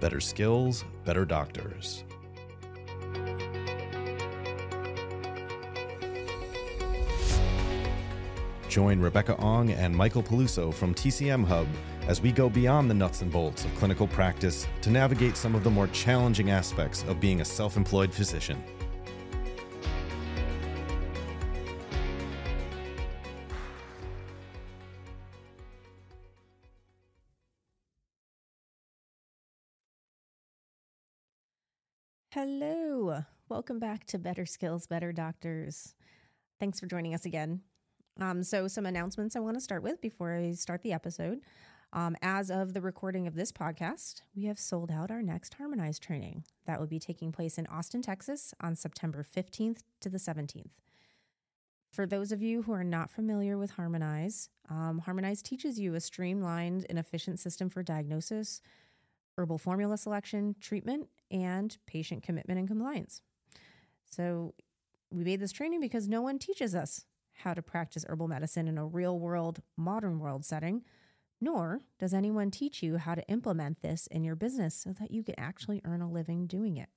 Better skills, better doctors. Join Rebecca Ong and Michael Peluso from TCM Hub as we go beyond the nuts and bolts of clinical practice to navigate some of the more challenging aspects of being a self employed physician. Hello. Welcome back to Better Skills, Better Doctors. Thanks for joining us again. Um, so, some announcements I want to start with before I start the episode. Um, as of the recording of this podcast, we have sold out our next Harmonize training. That will be taking place in Austin, Texas on September 15th to the 17th. For those of you who are not familiar with Harmonize, um, Harmonize teaches you a streamlined and efficient system for diagnosis, herbal formula selection, treatment, and patient commitment and compliance. So, we made this training because no one teaches us how to practice herbal medicine in a real world, modern world setting, nor does anyone teach you how to implement this in your business so that you can actually earn a living doing it.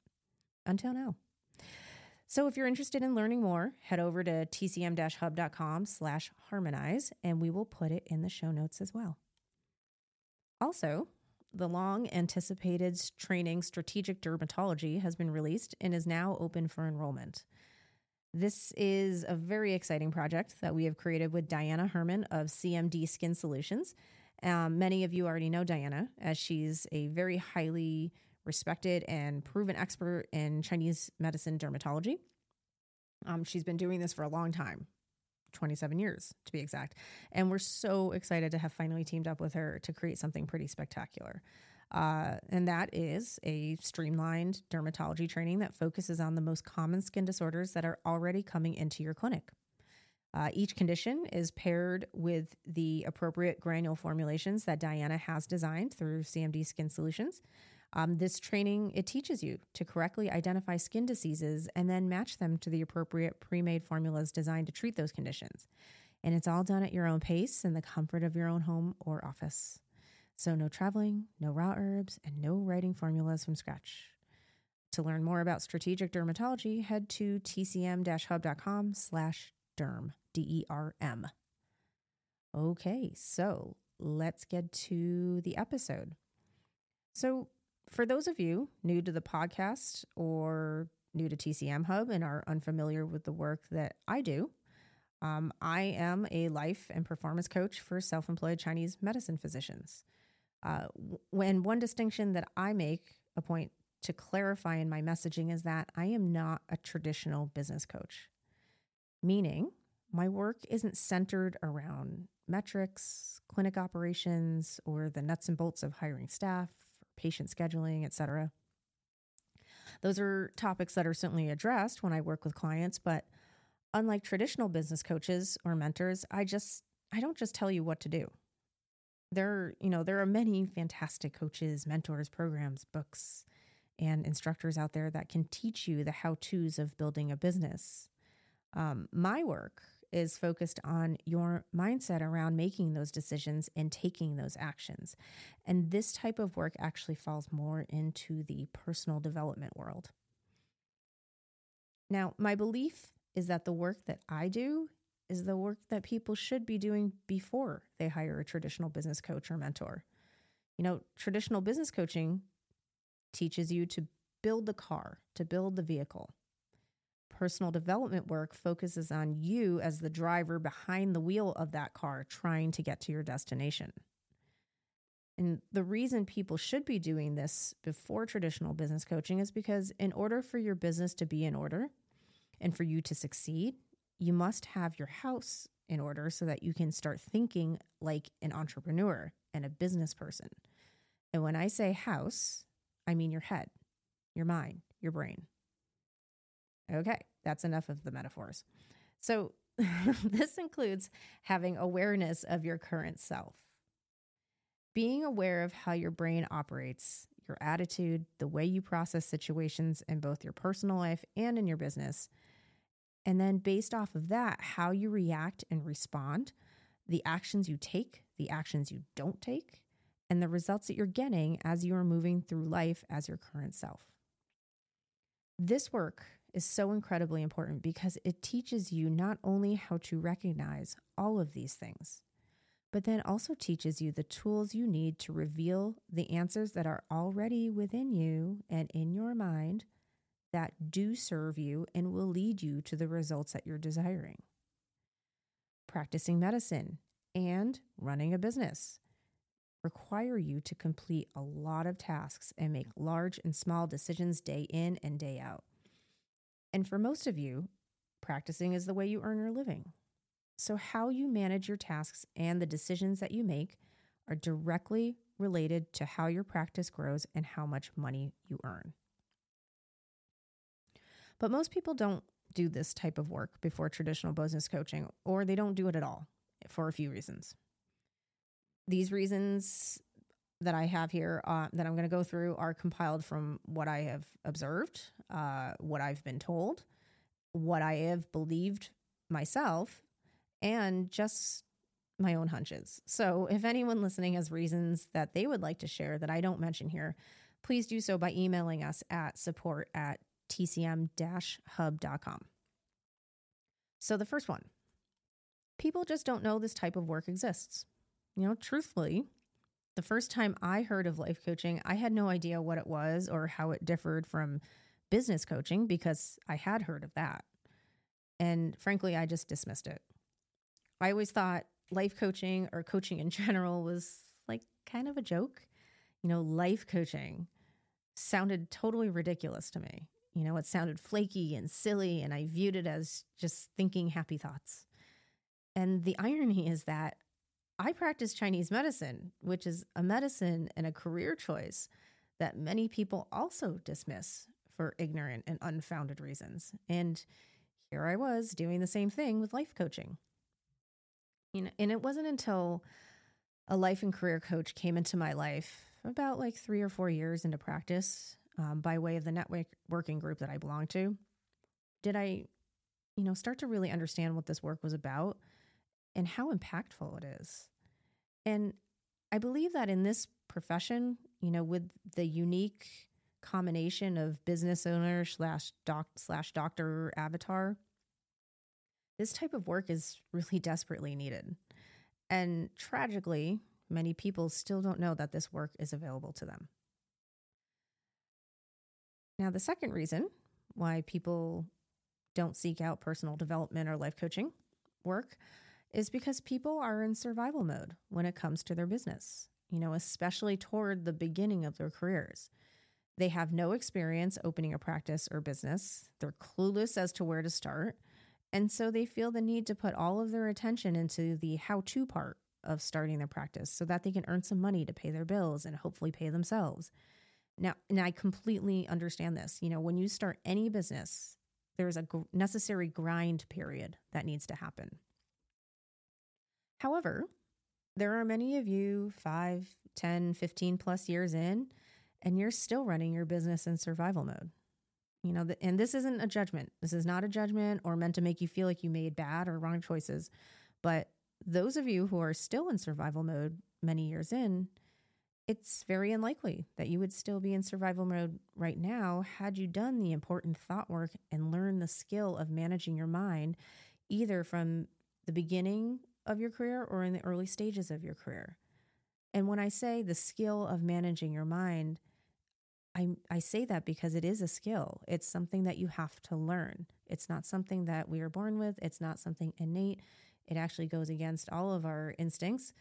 Until now. So if you're interested in learning more, head over to tcm-hub.com slash harmonize, and we will put it in the show notes as well. Also, the long anticipated training Strategic Dermatology has been released and is now open for enrollment. This is a very exciting project that we have created with Diana Herman of CMD Skin Solutions. Um, many of you already know Diana, as she's a very highly respected and proven expert in Chinese medicine dermatology. Um, she's been doing this for a long time 27 years to be exact. And we're so excited to have finally teamed up with her to create something pretty spectacular. Uh, and that is a streamlined dermatology training that focuses on the most common skin disorders that are already coming into your clinic. Uh, each condition is paired with the appropriate granule formulations that Diana has designed through CMD Skin Solutions. Um, this training it teaches you to correctly identify skin diseases and then match them to the appropriate pre-made formulas designed to treat those conditions. And it's all done at your own pace in the comfort of your own home or office. So no traveling, no raw herbs, and no writing formulas from scratch. To learn more about strategic dermatology, head to tcm-hub.com slash derm, D-E-R-M. Okay, so let's get to the episode. So for those of you new to the podcast or new to TCM Hub and are unfamiliar with the work that I do, um, I am a life and performance coach for self employed Chinese medicine physicians. Uh, when one distinction that I make a point to clarify in my messaging is that I am not a traditional business coach, meaning my work isn't centered around metrics, clinic operations, or the nuts and bolts of hiring staff, patient scheduling, etc. Those are topics that are certainly addressed when I work with clients, but unlike traditional business coaches or mentors, I just I don't just tell you what to do there you know there are many fantastic coaches mentors programs books and instructors out there that can teach you the how to's of building a business um, my work is focused on your mindset around making those decisions and taking those actions and this type of work actually falls more into the personal development world now my belief is that the work that i do is the work that people should be doing before they hire a traditional business coach or mentor. You know, traditional business coaching teaches you to build the car, to build the vehicle. Personal development work focuses on you as the driver behind the wheel of that car trying to get to your destination. And the reason people should be doing this before traditional business coaching is because, in order for your business to be in order and for you to succeed, you must have your house in order so that you can start thinking like an entrepreneur and a business person. And when I say house, I mean your head, your mind, your brain. Okay, that's enough of the metaphors. So, this includes having awareness of your current self, being aware of how your brain operates, your attitude, the way you process situations in both your personal life and in your business and then, based off of that, how you react and respond, the actions you take, the actions you don't take, and the results that you're getting as you are moving through life as your current self. This work is so incredibly important because it teaches you not only how to recognize all of these things, but then also teaches you the tools you need to reveal the answers that are already within you and in your mind that do serve you and will lead you to the results that you're desiring. Practicing medicine and running a business require you to complete a lot of tasks and make large and small decisions day in and day out. And for most of you, practicing is the way you earn your living. So, how you manage your tasks and the decisions that you make are directly related to how your practice grows and how much money you earn. But most people don't do this type of work before traditional business coaching, or they don't do it at all for a few reasons. These reasons that I have here uh, that I'm going to go through are compiled from what I have observed, uh, what I've been told, what I have believed myself, and just my own hunches. So if anyone listening has reasons that they would like to share that I don't mention here, please do so by emailing us at support at tcm hub.com. So the first one people just don't know this type of work exists. You know, truthfully, the first time I heard of life coaching, I had no idea what it was or how it differed from business coaching because I had heard of that. And frankly, I just dismissed it. I always thought life coaching or coaching in general was like kind of a joke. You know, life coaching sounded totally ridiculous to me. You know, it sounded flaky and silly, and I viewed it as just thinking happy thoughts. And the irony is that I practice Chinese medicine, which is a medicine and a career choice that many people also dismiss for ignorant and unfounded reasons. And here I was doing the same thing with life coaching. You know, and it wasn't until a life and career coach came into my life about like three or four years into practice um, by way of the network working group that I belong to did I, you know, start to really understand what this work was about and how impactful it is. And I believe that in this profession, you know, with the unique combination of business owner slash doc slash doctor avatar, this type of work is really desperately needed. And tragically, many people still don't know that this work is available to them. Now, the second reason why people don't seek out personal development or life coaching work is because people are in survival mode when it comes to their business, you know, especially toward the beginning of their careers. They have no experience opening a practice or business. They're clueless as to where to start. And so they feel the need to put all of their attention into the how to part of starting their practice so that they can earn some money to pay their bills and hopefully pay themselves. Now, and I completely understand this. You know, when you start any business, there's a necessary grind period that needs to happen. However, there are many of you 5, 10, 15 plus years in, and you're still running your business in survival mode. You know, and this isn't a judgment. This is not a judgment or meant to make you feel like you made bad or wrong choices. But those of you who are still in survival mode many years in, it's very unlikely that you would still be in survival mode right now had you done the important thought work and learned the skill of managing your mind, either from the beginning of your career or in the early stages of your career. And when I say the skill of managing your mind, I, I say that because it is a skill. It's something that you have to learn. It's not something that we are born with, it's not something innate. It actually goes against all of our instincts,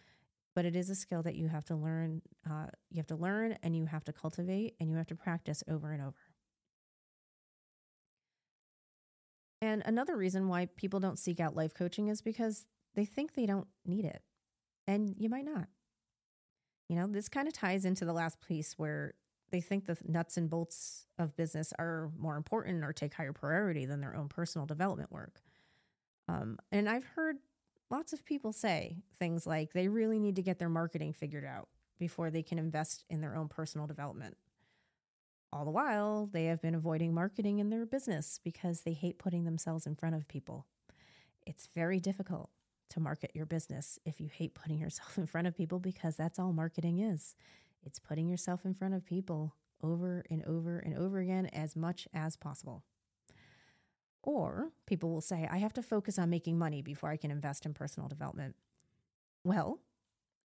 but it is a skill that you have to learn. Uh, you have to learn and you have to cultivate and you have to practice over and over. And another reason why people don't seek out life coaching is because they think they don't need it. And you might not. You know, this kind of ties into the last piece where they think the nuts and bolts of business are more important or take higher priority than their own personal development work. Um, and I've heard lots of people say things like they really need to get their marketing figured out before they can invest in their own personal development. All the while, they have been avoiding marketing in their business because they hate putting themselves in front of people. It's very difficult to market your business if you hate putting yourself in front of people because that's all marketing is. It's putting yourself in front of people over and over and over again as much as possible. Or people will say, I have to focus on making money before I can invest in personal development. Well,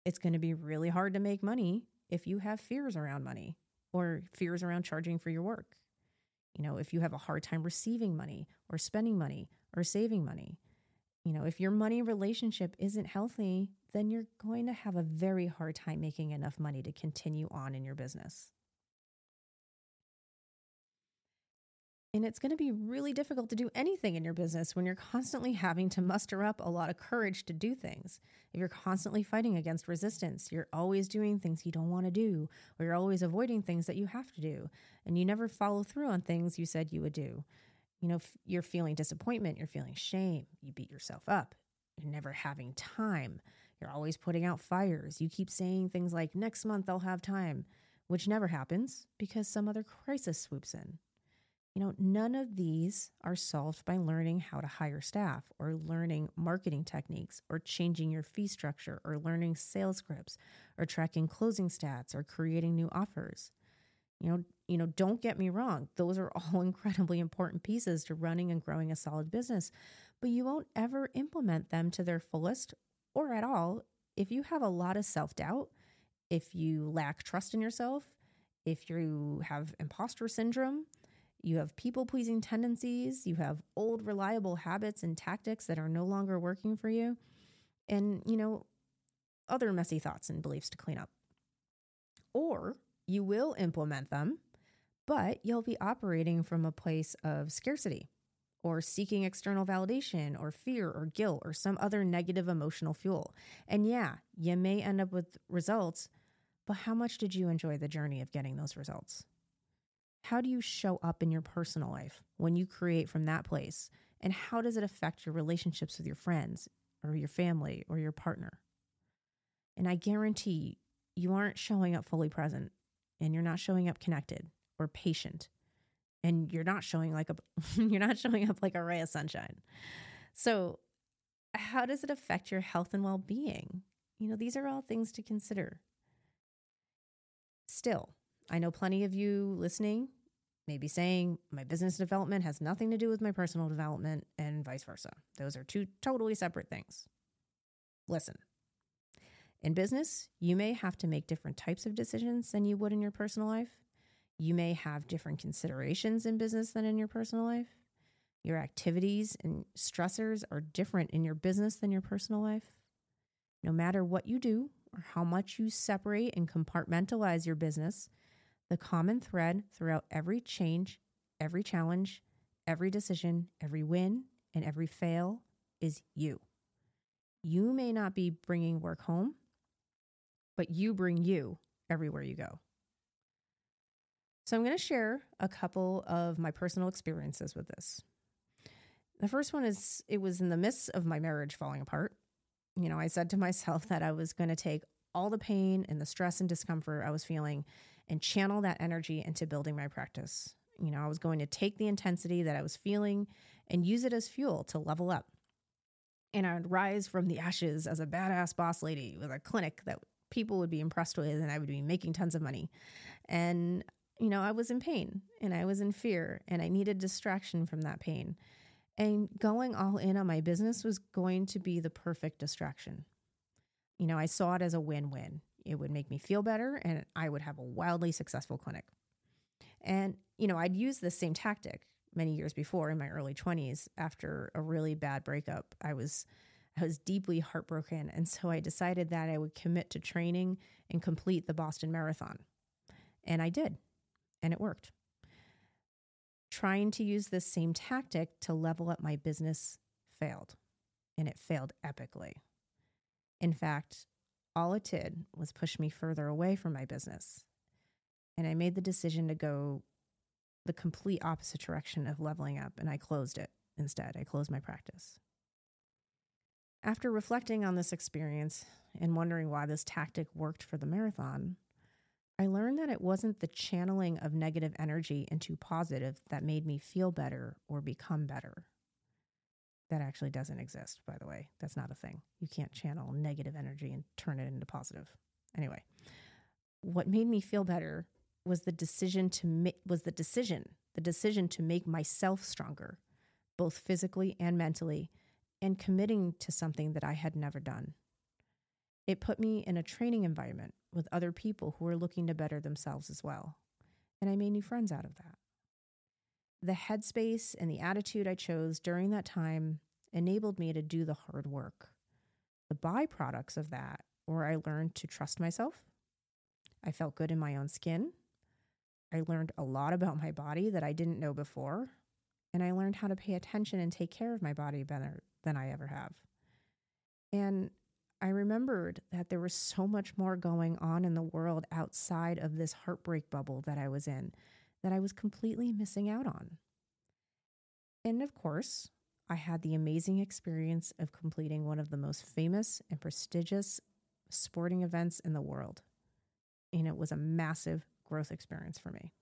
it's going to be really hard to make money if you have fears around money or fears around charging for your work. You know, if you have a hard time receiving money or spending money or saving money. You know, if your money relationship isn't healthy, then you're going to have a very hard time making enough money to continue on in your business. And it's going to be really difficult to do anything in your business when you're constantly having to muster up a lot of courage to do things. If you're constantly fighting against resistance, you're always doing things you don't want to do, or you're always avoiding things that you have to do, and you never follow through on things you said you would do. You know, you're feeling disappointment, you're feeling shame, you beat yourself up, you're never having time, you're always putting out fires. You keep saying things like, next month I'll have time, which never happens because some other crisis swoops in. You know, none of these are solved by learning how to hire staff or learning marketing techniques or changing your fee structure or learning sales scripts or tracking closing stats or creating new offers. You know, you know, don't get me wrong, those are all incredibly important pieces to running and growing a solid business, but you won't ever implement them to their fullest or at all if you have a lot of self-doubt, if you lack trust in yourself, if you have imposter syndrome, you have people pleasing tendencies, you have old reliable habits and tactics that are no longer working for you, and, you know, other messy thoughts and beliefs to clean up. Or you will implement them, but you'll be operating from a place of scarcity or seeking external validation or fear or guilt or some other negative emotional fuel. And yeah, you may end up with results, but how much did you enjoy the journey of getting those results? How do you show up in your personal life when you create from that place? And how does it affect your relationships with your friends or your family or your partner? And I guarantee you aren't showing up fully present and you're not showing up connected or patient and you're not showing like a you're not showing up like a ray of sunshine. So, how does it affect your health and well-being? You know, these are all things to consider. Still, I know plenty of you listening maybe saying my business development has nothing to do with my personal development and vice versa. Those are two totally separate things. Listen, in business, you may have to make different types of decisions than you would in your personal life. You may have different considerations in business than in your personal life. Your activities and stressors are different in your business than your personal life. No matter what you do or how much you separate and compartmentalize your business, the common thread throughout every change, every challenge, every decision, every win, and every fail is you. You may not be bringing work home, but you bring you everywhere you go. So, I'm going to share a couple of my personal experiences with this. The first one is it was in the midst of my marriage falling apart. You know, I said to myself that I was going to take all the pain and the stress and discomfort I was feeling and channel that energy into building my practice. You know, I was going to take the intensity that I was feeling and use it as fuel to level up. And I'd rise from the ashes as a badass boss lady with a clinic that people would be impressed with, and I would be making tons of money. And, you know, I was in pain and I was in fear, and I needed distraction from that pain. And going all in on my business was going to be the perfect distraction. You know, I saw it as a win win. It would make me feel better and I would have a wildly successful clinic. And, you know, I'd used this same tactic many years before in my early 20s after a really bad breakup. I was I was deeply heartbroken and so I decided that I would commit to training and complete the Boston Marathon. And I did. And it worked. Trying to use this same tactic to level up my business failed. And it failed epically. In fact, all it did was push me further away from my business. And I made the decision to go the complete opposite direction of leveling up, and I closed it instead. I closed my practice. After reflecting on this experience and wondering why this tactic worked for the marathon, I learned that it wasn't the channeling of negative energy into positive that made me feel better or become better. That actually doesn't exist, by the way. That's not a thing. You can't channel negative energy and turn it into positive. Anyway, what made me feel better was the decision to make was the decision, the decision to make myself stronger, both physically and mentally, and committing to something that I had never done. It put me in a training environment with other people who were looking to better themselves as well. And I made new friends out of that. The headspace and the attitude I chose during that time enabled me to do the hard work. The byproducts of that were I learned to trust myself. I felt good in my own skin. I learned a lot about my body that I didn't know before. And I learned how to pay attention and take care of my body better than I ever have. And I remembered that there was so much more going on in the world outside of this heartbreak bubble that I was in that I was completely missing out on. And of course, I had the amazing experience of completing one of the most famous and prestigious sporting events in the world. And it was a massive growth experience for me.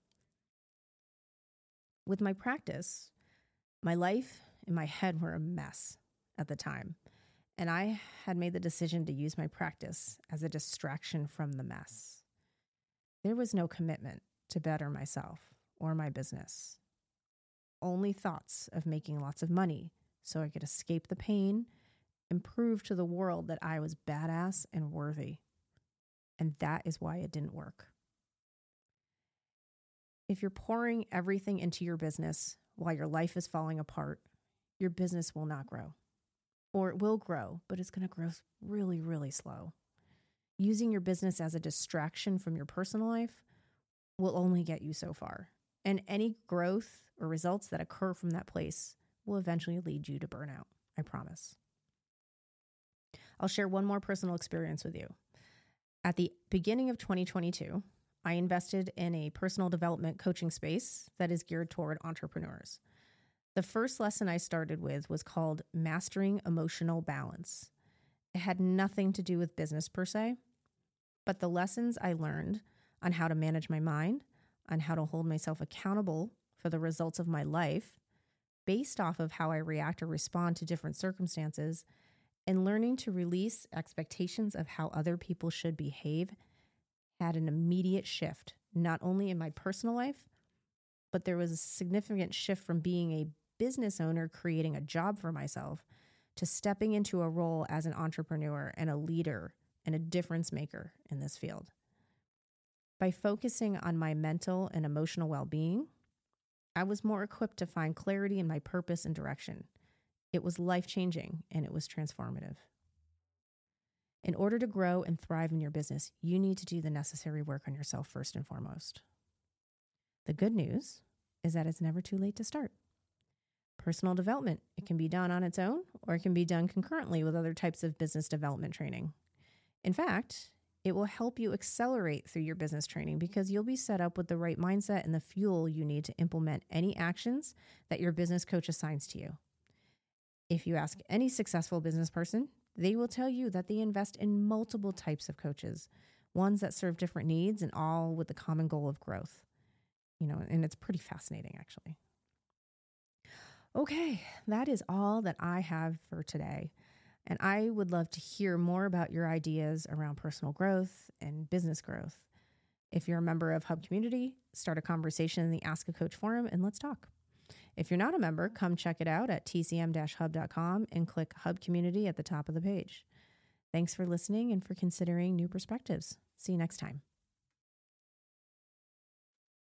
With my practice, my life and my head were a mess at the time. And I had made the decision to use my practice as a distraction from the mess. There was no commitment to better myself or my business. Only thoughts of making lots of money so I could escape the pain and prove to the world that I was badass and worthy. And that is why it didn't work. If you're pouring everything into your business while your life is falling apart, your business will not grow. Or it will grow, but it's going to grow really, really slow. Using your business as a distraction from your personal life will only get you so far. And any growth or results that occur from that place will eventually lead you to burnout. I promise. I'll share one more personal experience with you. At the beginning of 2022, I invested in a personal development coaching space that is geared toward entrepreneurs. The first lesson I started with was called Mastering Emotional Balance. It had nothing to do with business per se, but the lessons I learned on how to manage my mind, on how to hold myself accountable for the results of my life based off of how I react or respond to different circumstances, and learning to release expectations of how other people should behave had an immediate shift, not only in my personal life, but there was a significant shift from being a business owner creating a job for myself to stepping into a role as an entrepreneur and a leader and a difference maker in this field. By focusing on my mental and emotional well being, I was more equipped to find clarity in my purpose and direction. It was life changing and it was transformative. In order to grow and thrive in your business, you need to do the necessary work on yourself first and foremost. The good news is that it's never too late to start. Personal development, it can be done on its own or it can be done concurrently with other types of business development training. In fact, it will help you accelerate through your business training because you'll be set up with the right mindset and the fuel you need to implement any actions that your business coach assigns to you. If you ask any successful business person, they will tell you that they invest in multiple types of coaches, ones that serve different needs and all with the common goal of growth. You know, and it's pretty fascinating actually. Okay, that is all that I have for today. And I would love to hear more about your ideas around personal growth and business growth. If you're a member of Hub Community, start a conversation in the Ask a Coach forum and let's talk. If you're not a member, come check it out at tcm hub.com and click Hub Community at the top of the page. Thanks for listening and for considering new perspectives. See you next time.